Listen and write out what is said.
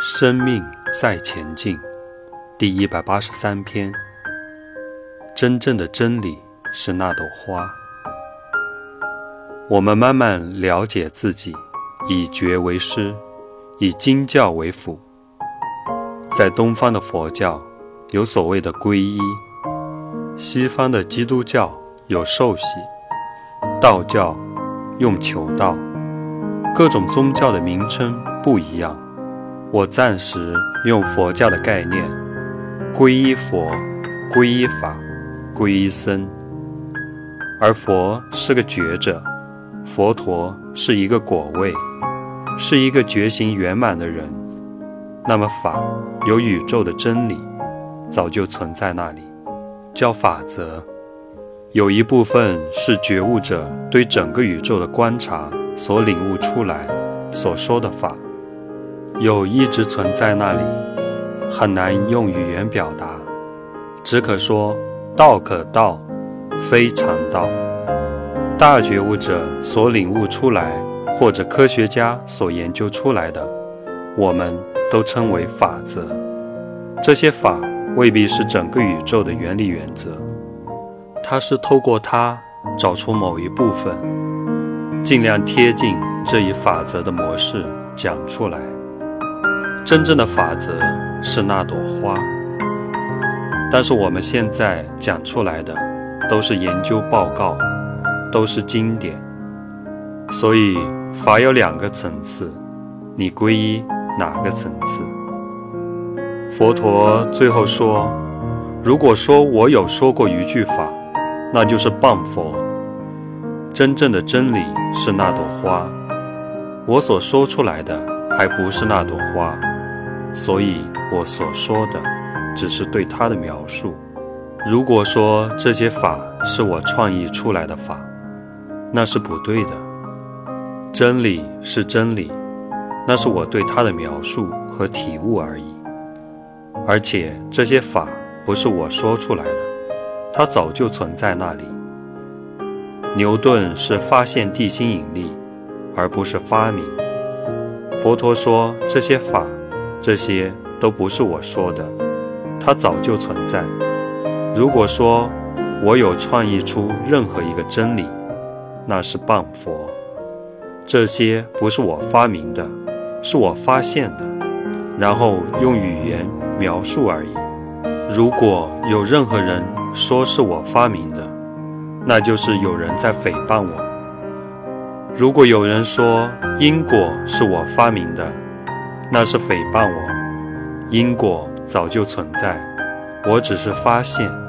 生命在前进，第一百八十三篇。真正的真理是那朵花。我们慢慢了解自己，以觉为师，以经教为辅。在东方的佛教有所谓的皈依，西方的基督教有受洗，道教用求道，各种宗教的名称不一样。我暂时用佛教的概念：皈依佛、皈依法、皈依僧。而佛是个觉者，佛陀是一个果位，是一个觉醒圆满的人。那么法有宇宙的真理，早就存在那里，叫法则。有一部分是觉悟者对整个宇宙的观察所领悟出来所说的法。有一直存在那里，很难用语言表达，只可说道可道，非常道。大觉悟者所领悟出来，或者科学家所研究出来的，我们都称为法则。这些法未必是整个宇宙的原理原则，它是透过它找出某一部分，尽量贴近这一法则的模式讲出来。真正的法则是那朵花，但是我们现在讲出来的都是研究报告，都是经典。所以法有两个层次，你皈依哪个层次？佛陀最后说：“如果说我有说过一句法，那就是谤佛。真正的真理是那朵花，我所说出来的还不是那朵花。”所以我所说的只是对他的描述。如果说这些法是我创意出来的法，那是不对的。真理是真理，那是我对他的描述和体悟而已。而且这些法不是我说出来的，它早就存在那里。牛顿是发现地心引力，而不是发明。佛陀说这些法。这些都不是我说的，它早就存在。如果说我有创意出任何一个真理，那是谤佛。这些不是我发明的，是我发现的，然后用语言描述而已。如果有任何人说是我发明的，那就是有人在诽谤我。如果有人说因果是我发明的，那是诽谤我，因果早就存在，我只是发现。